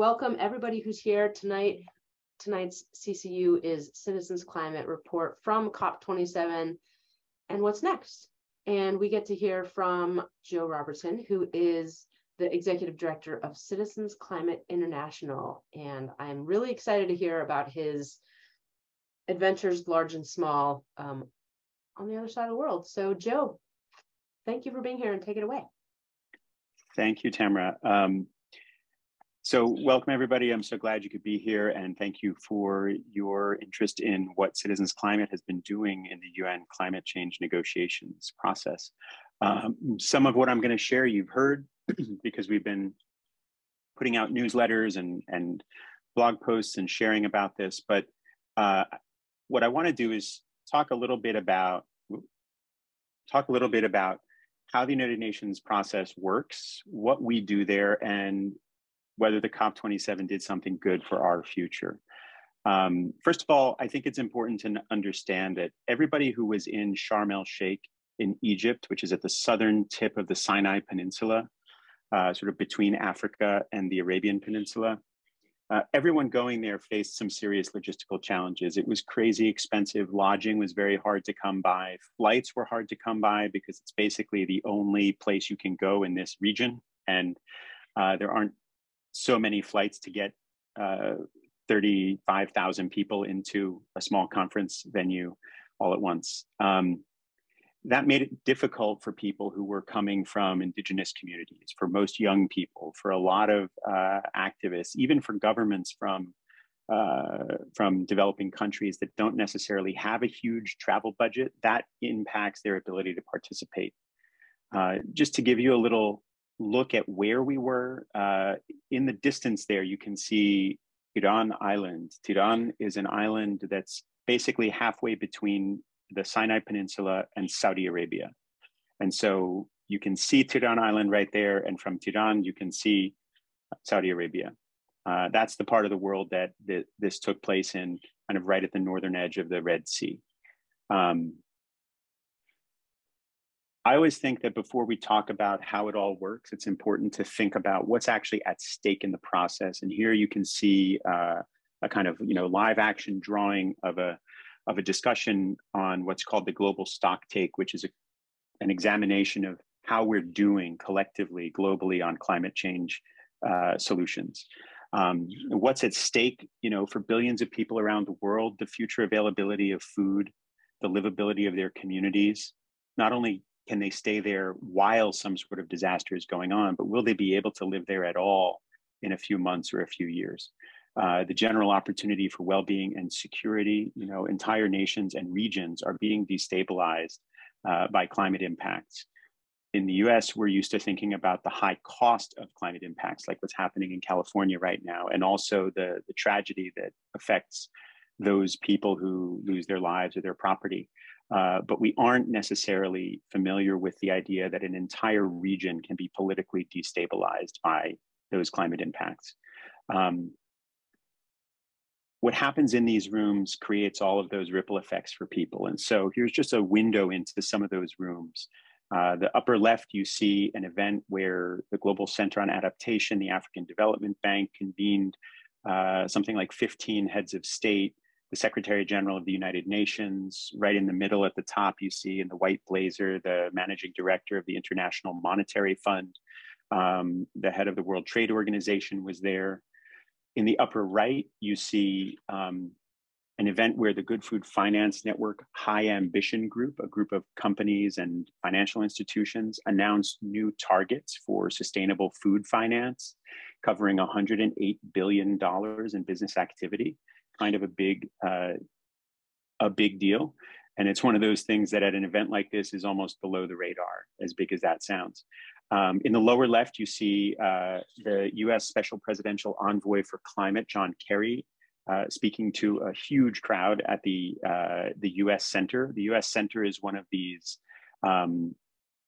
welcome everybody who's here tonight. Tonight's CCU is Citizens Climate Report from COP27 and what's next. And we get to hear from Joe Robertson, who is the executive director of Citizens Climate International. And I'm really excited to hear about his adventures, large and small, um, on the other side of the world. So, Joe, thank you for being here and take it away. Thank you, Tamara. Um, so welcome everybody. I'm so glad you could be here and thank you for your interest in what Citizens Climate has been doing in the UN climate change negotiations process. Um, some of what I'm gonna share you've heard because we've been putting out newsletters and, and blog posts and sharing about this, but uh, what I wanna do is talk a little bit about, talk a little bit about how the United Nations process works, what we do there, and whether the COP27 did something good for our future. Um, first of all, I think it's important to understand that everybody who was in Sharm el Sheikh in Egypt, which is at the southern tip of the Sinai Peninsula, uh, sort of between Africa and the Arabian Peninsula, uh, everyone going there faced some serious logistical challenges. It was crazy expensive. Lodging was very hard to come by. Flights were hard to come by because it's basically the only place you can go in this region. And uh, there aren't so many flights to get uh, 35,000 people into a small conference venue all at once. Um, that made it difficult for people who were coming from indigenous communities, for most young people, for a lot of uh, activists, even for governments from uh, from developing countries that don't necessarily have a huge travel budget. That impacts their ability to participate. Uh, just to give you a little look at where we were, uh, in the distance there, you can see Tiran Island. Tiran is an island that's basically halfway between the Sinai Peninsula and Saudi Arabia. And so you can see Tiran Island right there. And from Tiran, you can see Saudi Arabia. Uh, that's the part of the world that, that this took place in, kind of right at the northern edge of the Red Sea. Um, I always think that before we talk about how it all works, it's important to think about what's actually at stake in the process. And here you can see uh, a kind of you know live action drawing of a of a discussion on what's called the global stock take, which is a, an examination of how we're doing collectively globally on climate change uh, solutions. Um, what's at stake, you know, for billions of people around the world, the future availability of food, the livability of their communities, not only can they stay there while some sort of disaster is going on, but will they be able to live there at all in a few months or a few years? Uh, the general opportunity for well-being and security, you know, entire nations and regions are being destabilized uh, by climate impacts. In the US, we're used to thinking about the high cost of climate impacts, like what's happening in California right now, and also the, the tragedy that affects those people who lose their lives or their property. Uh, but we aren't necessarily familiar with the idea that an entire region can be politically destabilized by those climate impacts. Um, what happens in these rooms creates all of those ripple effects for people. And so here's just a window into some of those rooms. Uh, the upper left, you see an event where the Global Center on Adaptation, the African Development Bank convened uh, something like 15 heads of state the Secretary General of the United Nations. Right in the middle at the top, you see in the white blazer, the Managing Director of the International Monetary Fund. Um, the head of the World Trade Organization was there. In the upper right, you see um, an event where the Good Food Finance Network High Ambition Group, a group of companies and financial institutions, announced new targets for sustainable food finance, covering $108 billion in business activity kind of a big uh, a big deal. And it's one of those things that at an event like this is almost below the radar, as big as that sounds. Um, in the lower left, you see uh, the US Special Presidential Envoy for Climate, John Kerry, uh, speaking to a huge crowd at the, uh, the US Center. The US Center is one of these um,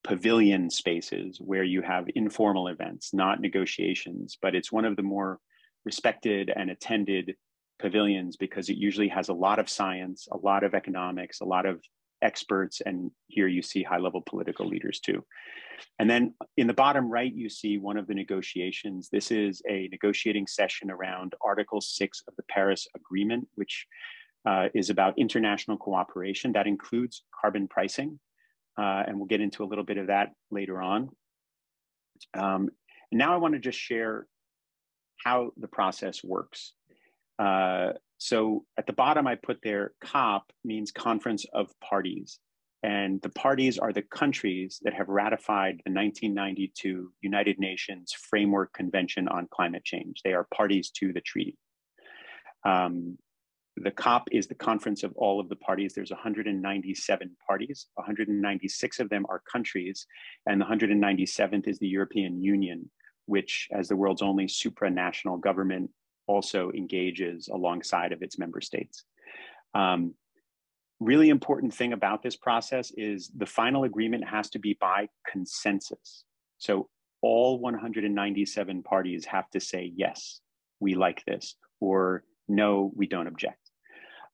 pavilion spaces where you have informal events, not negotiations, but it's one of the more respected and attended pavilions because it usually has a lot of science, a lot of economics, a lot of experts, and here you see high level political leaders too. And then in the bottom right, you see one of the negotiations. This is a negotiating session around Article 6 of the Paris Agreement, which uh, is about international cooperation. That includes carbon pricing, uh, and we'll get into a little bit of that later on. Um, and now I want to just share how the process works. Uh, so at the bottom, I put there COP means Conference of Parties. And the parties are the countries that have ratified the 1992 United Nations Framework Convention on Climate Change. They are parties to the treaty. Um, the COP is the conference of all of the parties. There's 197 parties. 196 of them are countries, and the 197th is the European Union, which, as the world's only supranational government, also engages alongside of its member states. Um, really important thing about this process is the final agreement has to be by consensus. So all 197 parties have to say, yes, we like this, or no, we don't object.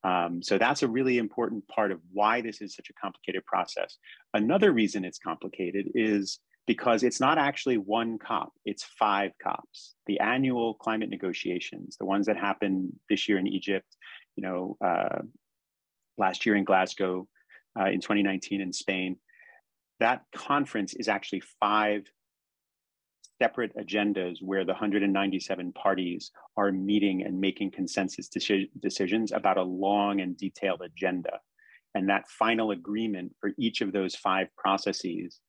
Um, so that's a really important part of why this is such a complicated process. Another reason it's complicated is because it's not actually one COP, it's five COPs. The annual climate negotiations, the ones that happen this year in Egypt, you know, uh, last year in Glasgow, uh, in 2019 in Spain, that conference is actually five separate agendas where the 197 parties are meeting and making consensus deci- decisions about a long and detailed agenda. And that final agreement for each of those five processes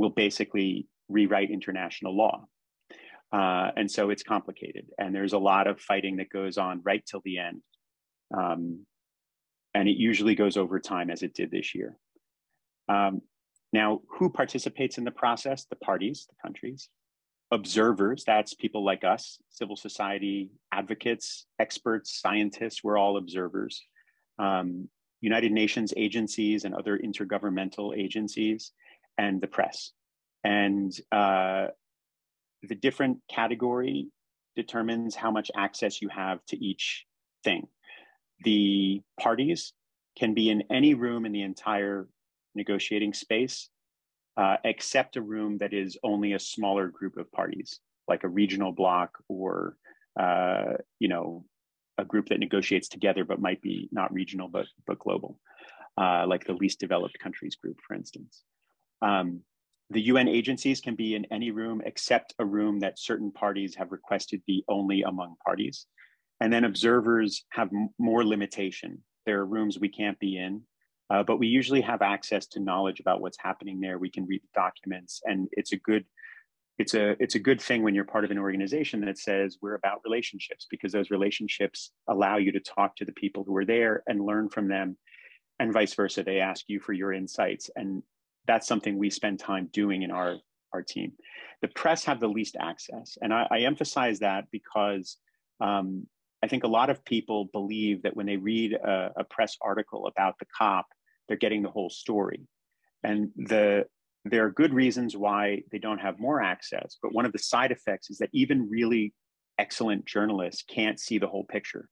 will basically rewrite international law. Uh, and so it's complicated. And there's a lot of fighting that goes on right till the end. Um, and it usually goes over time as it did this year. Um, now, who participates in the process? The parties, the countries. Observers, that's people like us, civil society advocates, experts, scientists, we're all observers. Um, United Nations agencies and other intergovernmental agencies, and the press. And uh, the different category determines how much access you have to each thing. The parties can be in any room in the entire negotiating space, uh, except a room that is only a smaller group of parties, like a regional bloc or, uh, you know, a group that negotiates together but might be not regional but, but global, uh, like the least developed countries group, for instance. Um, the UN agencies can be in any room except a room that certain parties have requested be only among parties. And then observers have more limitation. There are rooms we can't be in, uh, but we usually have access to knowledge about what's happening there. We can read the documents, and it's a good it's a it's a good thing when you're part of an organization that says we're about relationships because those relationships allow you to talk to the people who are there and learn from them and vice versa they ask you for your insights and that's something we spend time doing in our, our team. The press have the least access. And I, I emphasize that because um, I think a lot of people believe that when they read a, a, press article about the COP, they're getting the whole story. And the, there are good reasons why they don't have more access. But one of the side effects is that even really excellent journalists can't see the whole picture.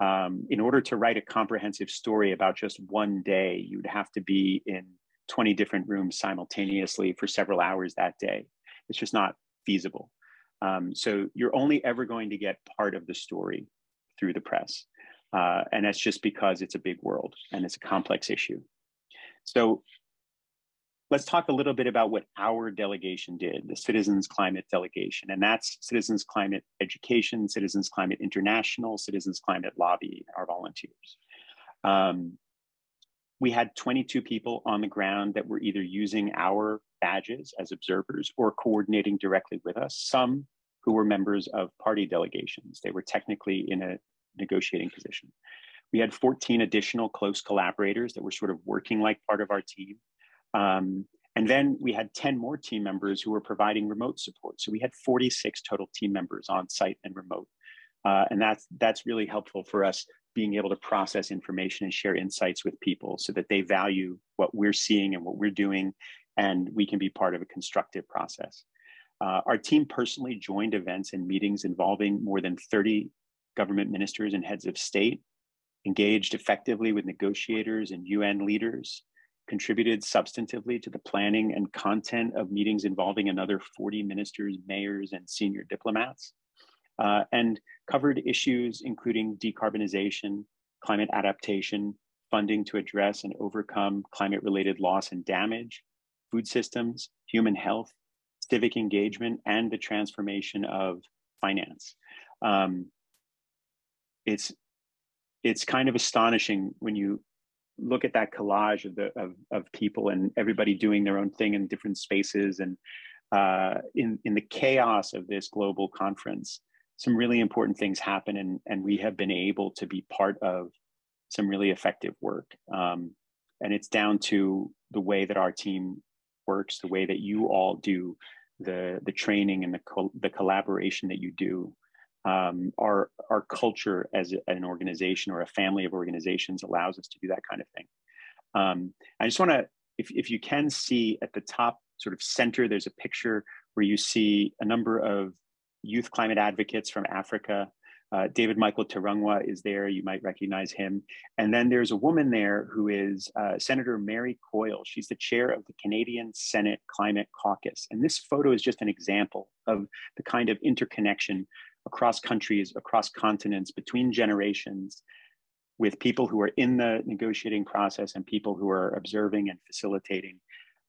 Um, in order to write a comprehensive story about just one day, you'd have to be in 20 different rooms simultaneously for several hours that day. It's just not feasible. Um, so you're only ever going to get part of the story through the press. Uh, and that's just because it's a big world and it's a complex issue. So let's talk a little bit about what our delegation did, the Citizens Climate Delegation. And that's Citizens Climate Education, Citizens Climate International, Citizens Climate Lobby, our volunteers. Um, we had 22 people on the ground that were either using our badges as observers or coordinating directly with us, some who were members of party delegations. They were technically in a negotiating position. We had 14 additional close collaborators that were sort of working like part of our team. Um, and then we had 10 more team members who were providing remote support. So we had 46 total team members on site and remote. Uh, and that's, that's really helpful for us being able to process information and share insights with people so that they value what we're seeing and what we're doing, and we can be part of a constructive process. Uh, our team personally joined events and meetings involving more than 30 government ministers and heads of state. engaged effectively with negotiators and UN leaders, contributed substantively to the planning and content of meetings involving another 40 ministers, mayors, and senior diplomats, uh, and covered issues including decarbonization, climate adaptation, funding to address and overcome climate related loss and damage, food systems, human health, civic engagement, and the transformation of finance. Um, it's it's kind of astonishing when you look at that collage of the of, of people and everybody doing their own thing in different spaces and uh, in in the chaos of this global conference some really important things happen and and we have been able to be part of some really effective work um, and it's down to the way that our team works the way that you all do the the training and the co- the collaboration that you do um, our our culture as an organization or a family of organizations allows us to do that kind of thing. Um, I just want to, if if you can see at the top sort of center, there's a picture where you see a number of youth climate advocates from Africa. Uh, David Michael Terungwa is there. You might recognize him. And then there's a woman there who is uh, Senator Mary Coyle. She's the chair of the Canadian Senate Climate Caucus. And this photo is just an example of the kind of interconnection across countries, across continents, between generations, with people who are in the negotiating process and people who are observing and facilitating.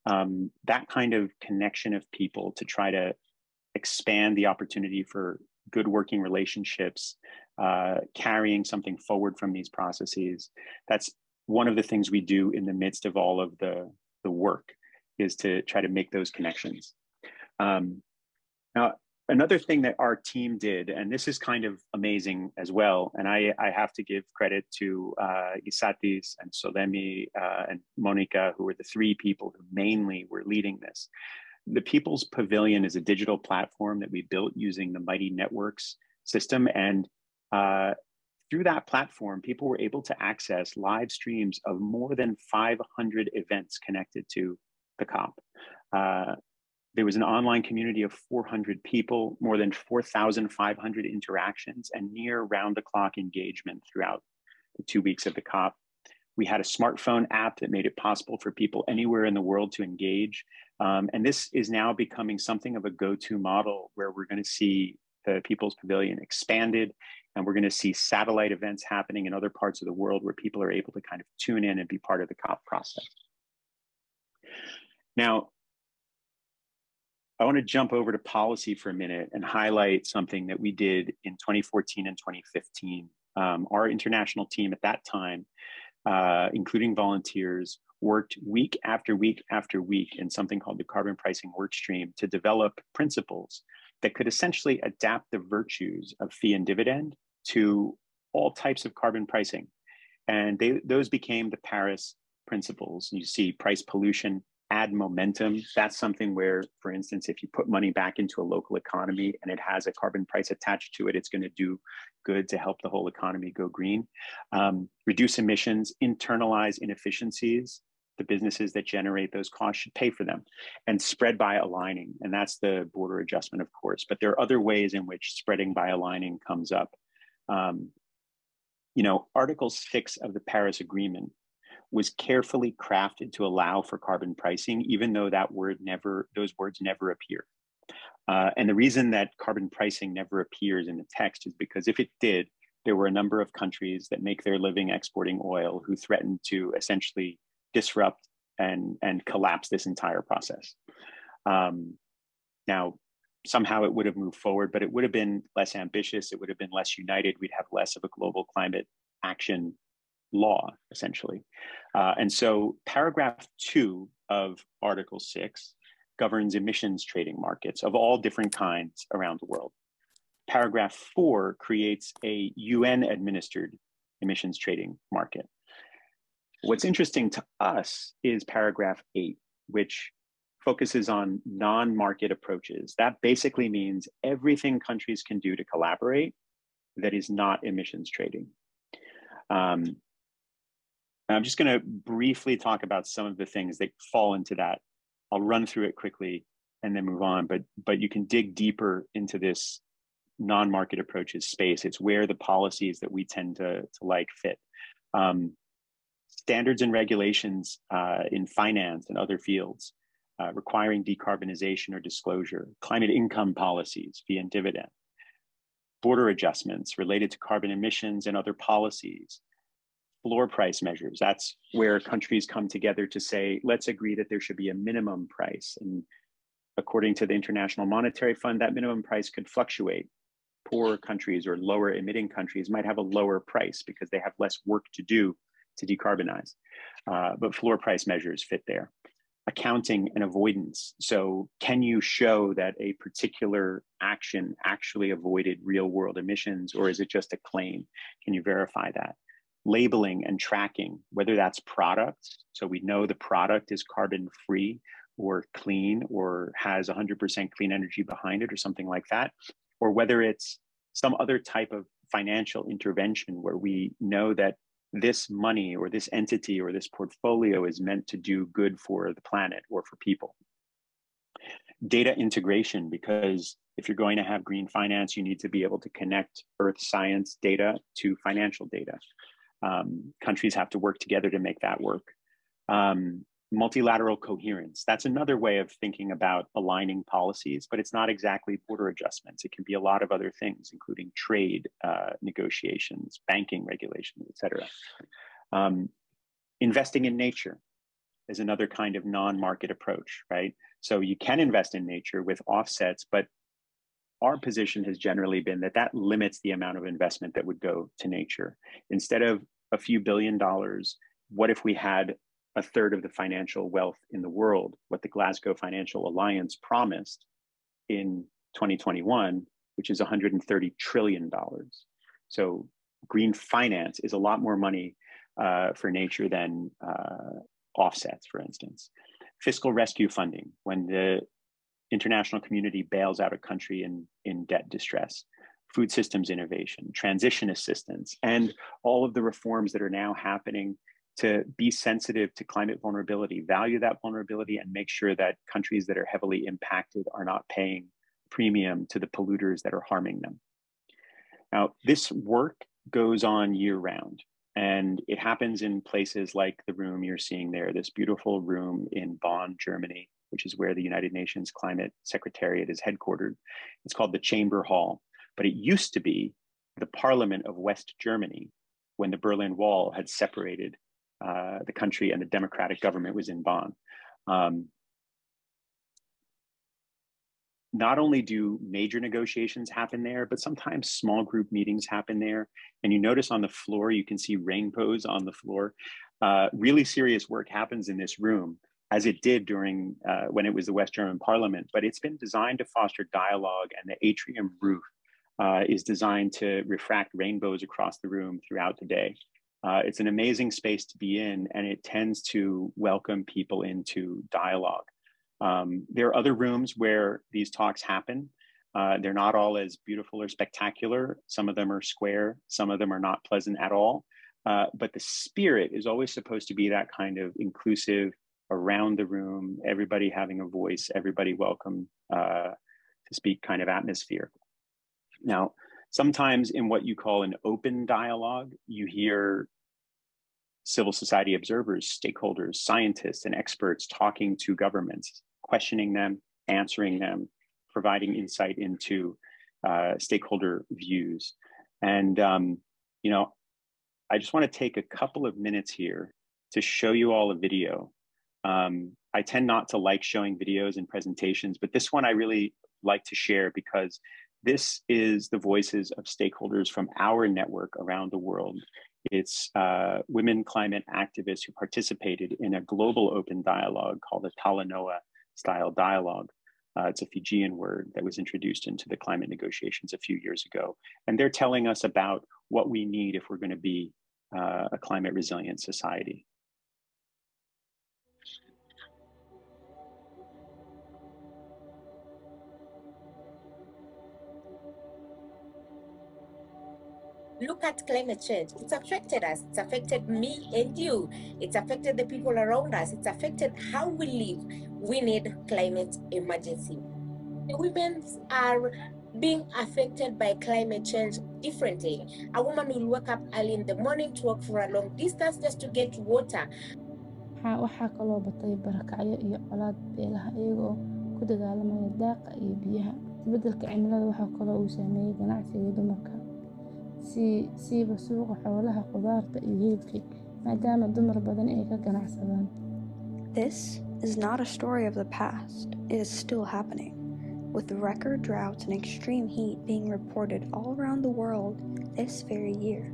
Um, that kind of connection of people to try to expand the opportunity for good working relationships, uh, carrying something forward from these processes. That's one of the things we do in the midst of all of the, the work is to try to make those connections. Um, now, another thing that our team did, and this is kind of amazing as well, and I, I have to give credit to uh, Isatis and Solemi uh, and Monica, who were the three people who mainly were leading this. The People's Pavilion is a digital platform that we built using the Mighty Networks system. And uh, through that platform, people were able to access live streams of more than 500 events connected to the COP. Uh, there was an online community of 400 people, more than 4,500 interactions, and near round the clock engagement throughout the two weeks of the COP. We had a smartphone app that made it possible for people anywhere in the world to engage. Um, and this is now becoming something of a go to model where we're going to see the People's Pavilion expanded and we're going to see satellite events happening in other parts of the world where people are able to kind of tune in and be part of the COP process. Now, I want to jump over to policy for a minute and highlight something that we did in 2014 and 2015. Um, our international team at that time, uh, including volunteers, worked week after week after week in something called the carbon pricing workstream to develop principles that could essentially adapt the virtues of fee and dividend to all types of carbon pricing. And they, those became the Paris principles. You see price pollution, add momentum. That's something where, for instance, if you put money back into a local economy and it has a carbon price attached to it, it's going to do good to help the whole economy go green. Um, reduce emissions, internalize inefficiencies. The businesses that generate those costs should pay for them and spread by aligning. And that's the border adjustment, of course. But there are other ways in which spreading by aligning comes up. Um, you know, Article 6 of the Paris Agreement was carefully crafted to allow for carbon pricing, even though that word never, those words never appear. Uh, and the reason that carbon pricing never appears in the text is because if it did, there were a number of countries that make their living exporting oil who threatened to essentially disrupt and, and collapse this entire process. Um, now, somehow it would have moved forward, but it would have been less ambitious. It would have been less united. We'd have less of a global climate action law, essentially. Uh, and so, paragraph two of Article 6 governs emissions trading markets of all different kinds around the world. Paragraph four creates a UN administered emissions trading market. What's interesting to us is paragraph eight, which focuses on non market approaches. That basically means everything countries can do to collaborate that is not emissions trading. Um, I'm just going to briefly talk about some of the things that fall into that. I'll run through it quickly and then move on, but but you can dig deeper into this non-market approaches space. It's where the policies that we tend to, to like fit. Um, standards and regulations uh, in finance and other fields uh, requiring decarbonization or disclosure, climate income policies via dividend, border adjustments related to carbon emissions and other policies, floor price measures. That's where countries come together to say, let's agree that there should be a minimum price. And according to the International Monetary Fund, that minimum price could fluctuate. Poor countries or lower emitting countries might have a lower price because they have less work to do to decarbonize. Uh, but floor price measures fit there. Accounting and avoidance. So, can you show that a particular action actually avoided real world emissions, or is it just a claim? Can you verify that? Labeling and tracking, whether that's products, so we know the product is carbon free or clean or has 100% clean energy behind it or something like that, or whether it's some other type of financial intervention where we know that this money or this entity or this portfolio is meant to do good for the planet or for people. Data integration, because if you're going to have green finance, you need to be able to connect earth science data to financial data um, countries have to work together to make that work. Um, multilateral coherence, that's another way of thinking about aligning policies, but it's not exactly border adjustments. It can be a lot of other things, including trade uh, negotiations, banking regulations, et cetera. Um, investing in nature is another kind of non-market approach, right? So you can invest in nature with offsets, but our position has generally been that that limits the amount of investment that would go to nature. Instead of a few billion dollars, what if we had a third of the financial wealth in the world, what the Glasgow Financial Alliance promised in 2021, which is 130 trillion dollars. So green finance is a lot more money uh, for nature than uh, offsets, for instance. Fiscal rescue funding, when the international community bails out a country in, in debt distress, food systems innovation, transition assistance, and all of the reforms that are now happening to be sensitive to climate vulnerability, value that vulnerability, and make sure that countries that are heavily impacted are not paying premium to the polluters that are harming them. Now, this work goes on year round, and it happens in places like the room you're seeing there, this beautiful room in Bonn, Germany, which is where the United Nations Climate Secretariat is headquartered. It's called the Chamber Hall, but it used to be the Parliament of West Germany when the Berlin Wall had separated uh, the country and the democratic government was in Bonn. Um, not only do major negotiations happen there, but sometimes small group meetings happen there. And you notice on the floor, you can see rainbows on the floor. Uh, really serious work happens in this room as it did during uh, when it was the West German Parliament, but it's been designed to foster dialogue, and the atrium roof uh, is designed to refract rainbows across the room throughout the day. Uh, it's an amazing space to be in, and it tends to welcome people into dialogue. Um, there are other rooms where these talks happen. Uh, they're not all as beautiful or spectacular. Some of them are square, some of them are not pleasant at all. Uh, but the spirit is always supposed to be that kind of inclusive, around the room, everybody having a voice, everybody welcome uh, to speak kind of atmosphere. Now, sometimes in what you call an open dialogue, you hear civil society observers, stakeholders, scientists, and experts talking to governments, questioning them, answering them, providing insight into uh, stakeholder views. And, um, you know, I just want to take a couple of minutes here to show you all a video um, I tend not to like showing videos and presentations, but this one I really like to share because this is the voices of stakeholders from our network around the world. It's uh, women climate activists who participated in a global open dialogue called the Talanoa style dialogue. Uh, it's a Fijian word that was introduced into the climate negotiations a few years ago. And they're telling us about what we need if we're going to be uh, a climate resilient society. Look at climate change. It's affected us. It's affected me and you. It's affected the people around us. It's affected how we live. We need climate emergency. The women are being affected by climate change differently. A woman will wake up early in the morning to walk for a long distance just to get water. waxaa kaloo batay barakacyo iyo colaad beelaha iyagoo ku dagaalamaya daaqa iyo biyaha cimilada waxaa kaloo uu saameeyey ganacsiga dumarka siiba suuqa xoolaha khudaarta iyo maadaama dumar badan ay ka ganacsadaan This is not a story of the past, it is still happening. With record droughts and extreme heat being reported all around the world this very year.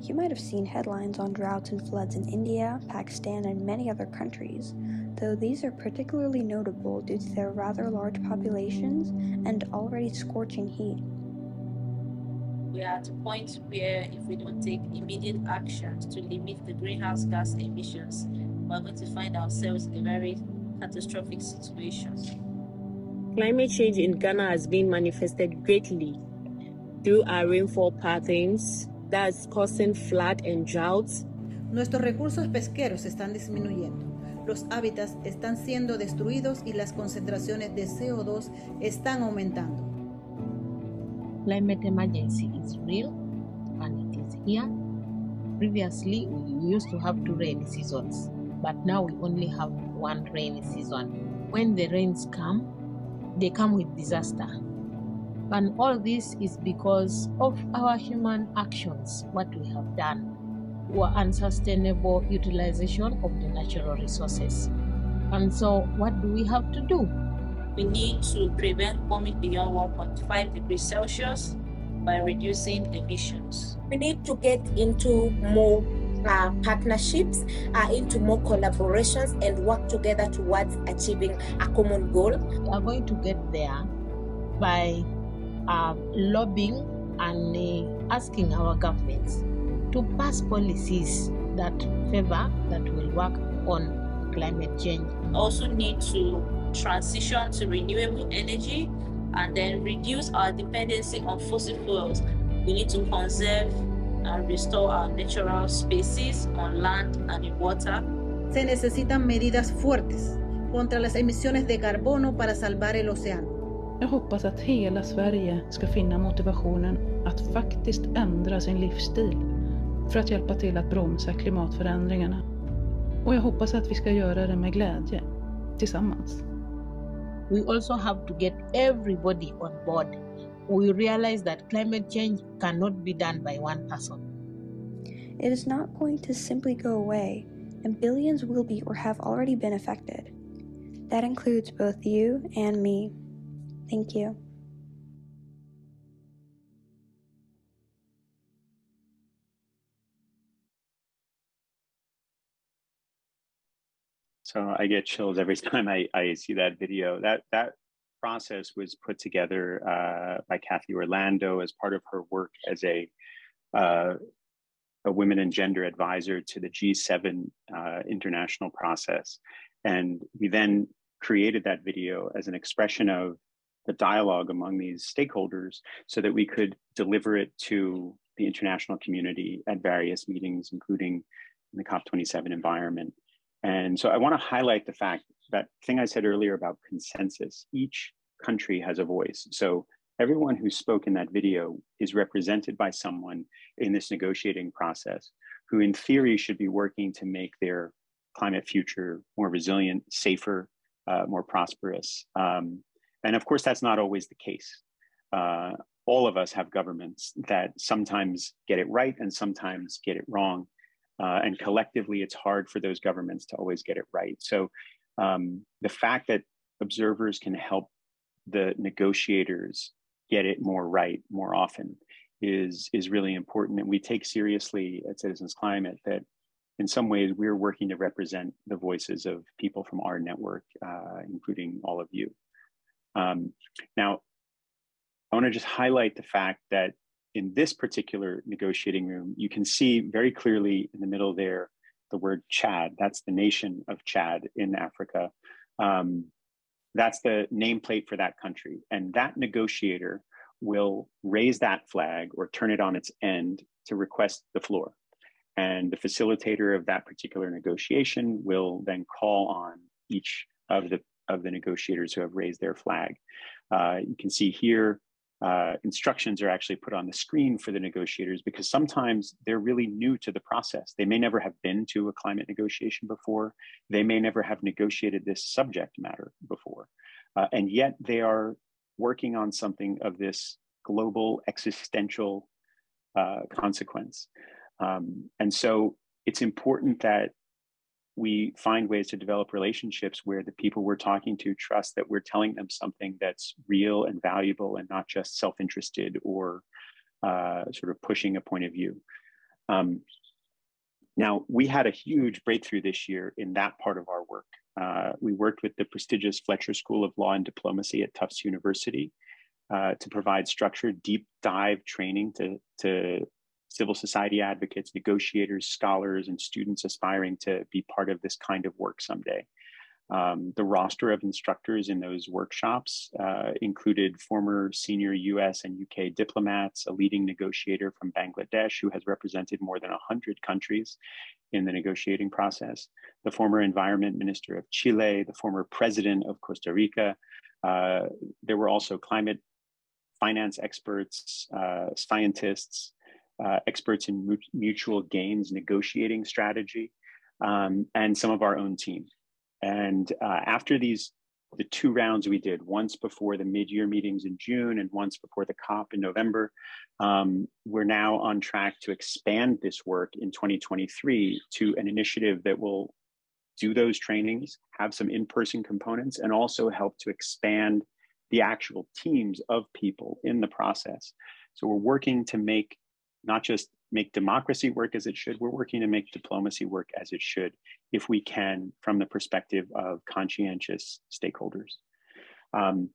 You might have seen headlines on droughts and floods in India, Pakistan, and many other countries, though these are particularly notable due to their rather large populations and already scorching heat. We are at a point where if we don't take immediate actions to limit the greenhouse gas emissions, we're going to find ourselves in a very catastrophic situation. Climate change in Ghana has been manifested greatly through our rainfall patterns that's causing flood and droughts. Nuestros recursos pesqueros están disminuyendo, los hábitats están siendo destruidos y las concentraciones de CO2 están aumentando. Climate emergency is real and it is here. Previously, we used to have two rainy seasons, but now we only have one rainy season. When the rains come, they come with disaster. And all this is because of our human actions, what we have done, our unsustainable utilization of the natural resources. And so, what do we have to do? We need to prevent warming beyond 1.5 degrees Celsius by reducing emissions. We need to get into more uh, partnerships, uh, into more collaborations, and work together towards achieving a common goal. We are going to get there by uh, lobbying and uh, asking our governments to pass policies that favor, that will work on climate change. Also, need to transition to renewable energy and then reduce our dependency on fossil fuels. We need to conserve and restore our natural spaces on land and in water. Se necesitan medidas fuertes contra las emisiones de carbono para salvar el océano. Jag hoppas att hela Sverige ska finna motivationen att faktiskt ändra sin livsstil för att hjälpa till att bromsa klimatförändringarna. Och jag hoppas att vi ska göra det med glädje, tillsammans. We also have to get everybody on board. We realize that climate change cannot be done by one person. It is not going to simply go away, and billions will be or have already been affected. That includes both you and me. Thank you. So I get chills every time I, I see that video. That that process was put together uh, by Cathy Orlando as part of her work as a uh, a women and gender advisor to the G7 uh, international process, and we then created that video as an expression of the dialogue among these stakeholders, so that we could deliver it to the international community at various meetings, including in the COP27 environment. And so I want to highlight the fact that thing I said earlier about consensus. Each country has a voice. So everyone who spoke in that video is represented by someone in this negotiating process who, in theory, should be working to make their climate future more resilient, safer, uh, more prosperous. Um, and of course, that's not always the case. Uh, all of us have governments that sometimes get it right and sometimes get it wrong. Uh, and collectively, it's hard for those governments to always get it right. So um, the fact that observers can help the negotiators get it more right more often is is really important. And we take seriously at Citizens Climate that in some ways we're working to represent the voices of people from our network, uh, including all of you. Um, now, I want to just highlight the fact that in this particular negotiating room, you can see very clearly in the middle there the word Chad. That's the nation of Chad in Africa. Um, that's the nameplate for that country. And that negotiator will raise that flag or turn it on its end to request the floor. And the facilitator of that particular negotiation will then call on each of the of the negotiators who have raised their flag. Uh, you can see here uh, instructions are actually put on the screen for the negotiators because sometimes they're really new to the process. They may never have been to a climate negotiation before. They may never have negotiated this subject matter before. Uh, and yet they are working on something of this global existential uh, consequence. Um, and so it's important that we find ways to develop relationships where the people we're talking to trust that we're telling them something that's real and valuable and not just self-interested or uh, sort of pushing a point of view. Um, now, we had a huge breakthrough this year in that part of our work. Uh, we worked with the prestigious Fletcher School of Law and Diplomacy at Tufts University uh, to provide structured deep dive training to, to civil society advocates, negotiators, scholars, and students aspiring to be part of this kind of work someday. Um, the roster of instructors in those workshops uh, included former senior US and UK diplomats, a leading negotiator from Bangladesh who has represented more than 100 countries in the negotiating process, the former environment minister of Chile, the former president of Costa Rica. Uh, there were also climate finance experts, uh, scientists, uh, experts in mutual gains negotiating strategy, um, and some of our own team. And uh, after these, the two rounds we did, once before the mid-year meetings in June and once before the COP in November, um, we're now on track to expand this work in 2023 to an initiative that will do those trainings, have some in-person components, and also help to expand the actual teams of people in the process. So we're working to make not just make democracy work as it should, we're working to make diplomacy work as it should, if we can, from the perspective of conscientious stakeholders. Um,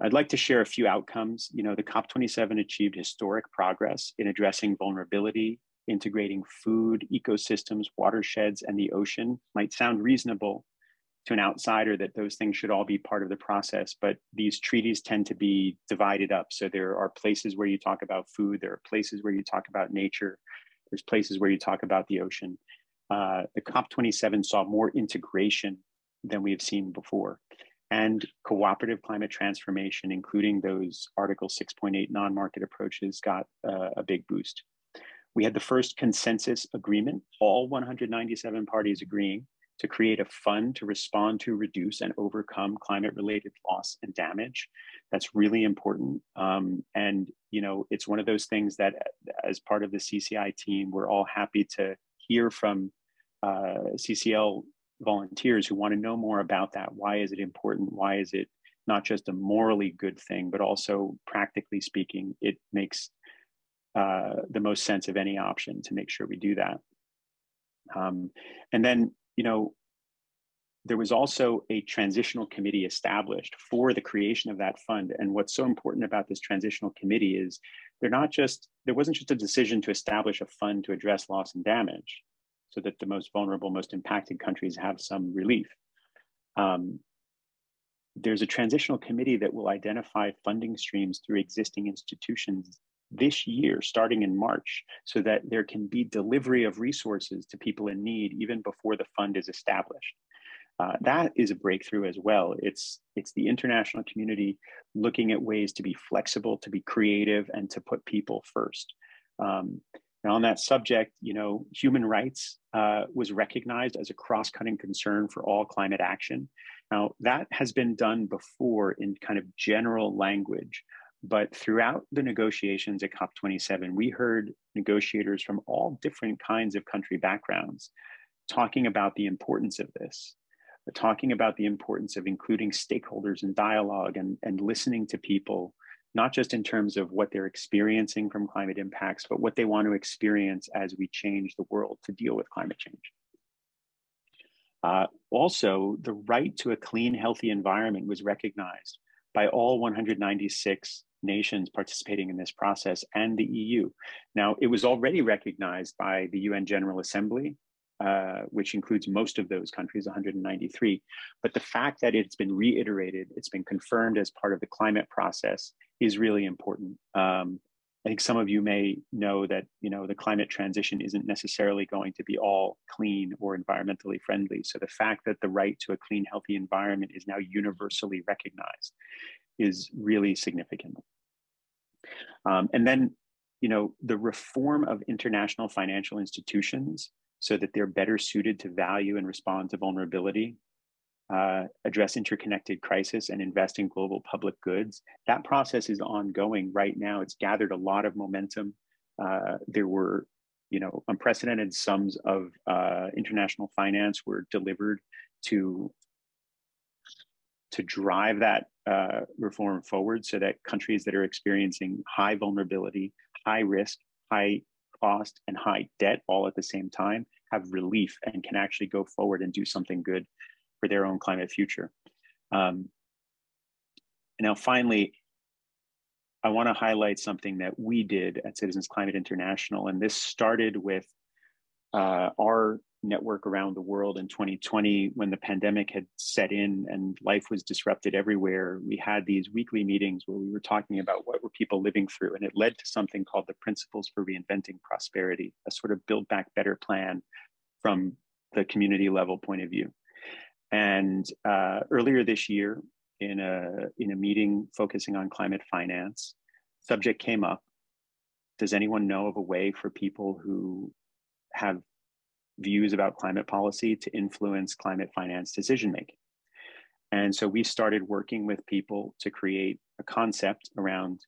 I'd like to share a few outcomes. You know, the COP27 achieved historic progress in addressing vulnerability, integrating food, ecosystems, watersheds, and the ocean. Might sound reasonable, to an outsider that those things should all be part of the process. But these treaties tend to be divided up. So there are places where you talk about food, there are places where you talk about nature, there's places where you talk about the ocean. Uh, the COP27 saw more integration than we have seen before. And cooperative climate transformation, including those Article 6.8 non market approaches, got uh, a big boost. We had the first consensus agreement, all 197 parties agreeing to create a fund to respond to, reduce, and overcome climate related loss and damage. That's really important. Um, and, you know, it's one of those things that as part of the CCI team, we're all happy to hear from uh, CCL volunteers who want to know more about that. Why is it important? Why is it not just a morally good thing, but also practically speaking, it makes uh, the most sense of any option to make sure we do that. Um, and then you know, there was also a transitional committee established for the creation of that fund. And what's so important about this transitional committee is they're not just, there wasn't just a decision to establish a fund to address loss and damage so that the most vulnerable, most impacted countries have some relief. Um, there's a transitional committee that will identify funding streams through existing institutions this year, starting in March, so that there can be delivery of resources to people in need even before the fund is established. Uh, that is a breakthrough as well. It's it's the international community looking at ways to be flexible, to be creative, and to put people first. Um, on that subject, you know, human rights uh, was recognized as a cross-cutting concern for all climate action. Now, that has been done before in kind of general language, but throughout the negotiations at COP27, we heard negotiators from all different kinds of country backgrounds talking about the importance of this, talking about the importance of including stakeholders in dialogue and, and listening to people, not just in terms of what they're experiencing from climate impacts, but what they want to experience as we change the world to deal with climate change. Uh, also, the right to a clean, healthy environment was recognized by all 196 nations participating in this process and the EU. Now, it was already recognized by the UN General Assembly, uh, which includes most of those countries, 193. But the fact that it's been reiterated, it's been confirmed as part of the climate process is really important. Um, I think some of you may know that you know the climate transition isn't necessarily going to be all clean or environmentally friendly. So the fact that the right to a clean, healthy environment is now universally recognized is really significant. Um, and then, you know, the reform of international financial institutions so that they're better suited to value and respond to vulnerability, uh, address interconnected crisis, and invest in global public goods. That process is ongoing right now. It's gathered a lot of momentum. Uh, there were, you know, unprecedented sums of uh, international finance were delivered to to drive that uh, reform forward so that countries that are experiencing high vulnerability, high risk, high cost, and high debt all at the same time have relief and can actually go forward and do something good for their own climate future. Um, now, finally, I want to highlight something that we did at Citizens Climate International, and this started with uh, our network around the world in 2020 when the pandemic had set in and life was disrupted everywhere we had these weekly meetings where we were talking about what were people living through and it led to something called the principles for reinventing prosperity a sort of build back better plan from the community level point of view and uh, earlier this year in a in a meeting focusing on climate finance subject came up does anyone know of a way for people who have views about climate policy to influence climate finance decision making. And so we started working with people to create a concept around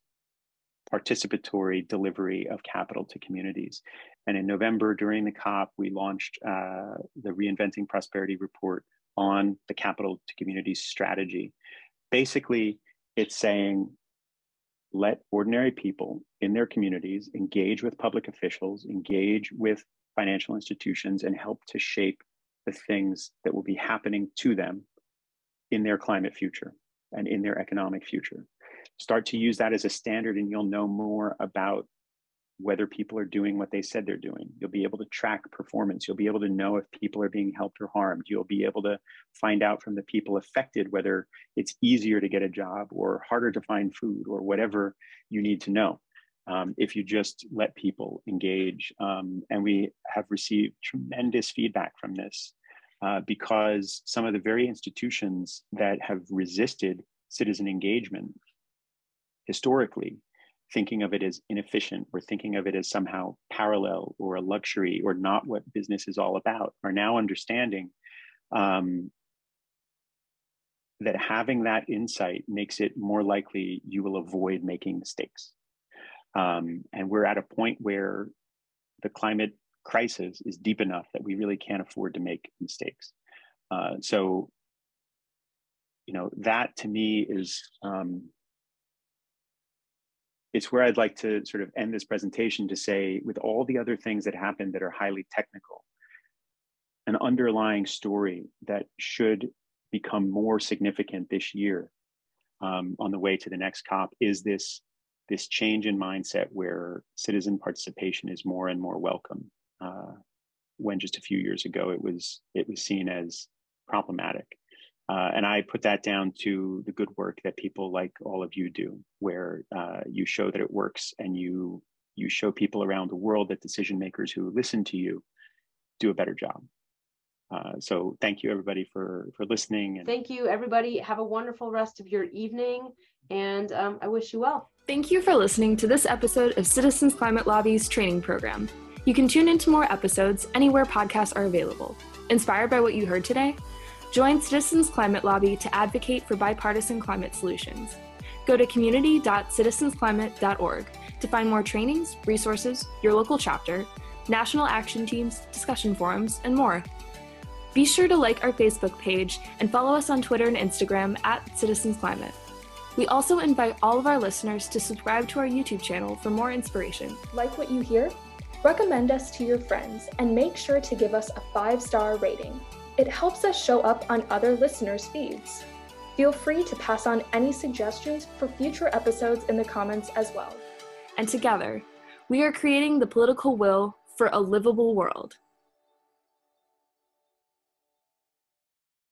participatory delivery of capital to communities. And in November, during the COP, we launched uh, the Reinventing Prosperity report on the capital to communities strategy. Basically, it's saying let ordinary people in their communities engage with public officials, engage with financial institutions and help to shape the things that will be happening to them in their climate future and in their economic future. Start to use that as a standard, and you'll know more about whether people are doing what they said they're doing. You'll be able to track performance. You'll be able to know if people are being helped or harmed. You'll be able to find out from the people affected whether it's easier to get a job or harder to find food or whatever you need to know um, if you just let people engage. Um, and we have received tremendous feedback from this uh, because some of the very institutions that have resisted citizen engagement historically, thinking of it as inefficient or thinking of it as somehow parallel or a luxury or not what business is all about, are now understanding um, that having that insight makes it more likely you will avoid making mistakes. Um, and we're at a point where the climate crisis is deep enough that we really can't afford to make mistakes. Uh, so, you know, that to me is um, it's where I'd like to sort of end this presentation to say, with all the other things that happen that are highly technical, an underlying story that should become more significant this year um, on the way to the next COP is this this change in mindset where citizen participation is more and more welcome. Uh, when just a few years ago it was it was seen as problematic, uh, and I put that down to the good work that people like all of you do, where uh, you show that it works and you you show people around the world that decision makers who listen to you do a better job. Uh, so thank you everybody for for listening. And- thank you everybody. Have a wonderful rest of your evening, and um, I wish you well. Thank you for listening to this episode of Citizens Climate Lobby's training program. You can tune into more episodes anywhere podcasts are available. Inspired by what you heard today? Join Citizens Climate Lobby to advocate for bipartisan climate solutions. Go to community.citizensclimate.org to find more trainings, resources, your local chapter, national action teams, discussion forums, and more. Be sure to like our Facebook page and follow us on Twitter and Instagram at Citizens Climate. We also invite all of our listeners to subscribe to our YouTube channel for more inspiration. Like what you hear? Recommend us to your friends and make sure to give us a five star rating. It helps us show up on other listeners' feeds. Feel free to pass on any suggestions for future episodes in the comments as well. And together, we are creating the political will for a livable world.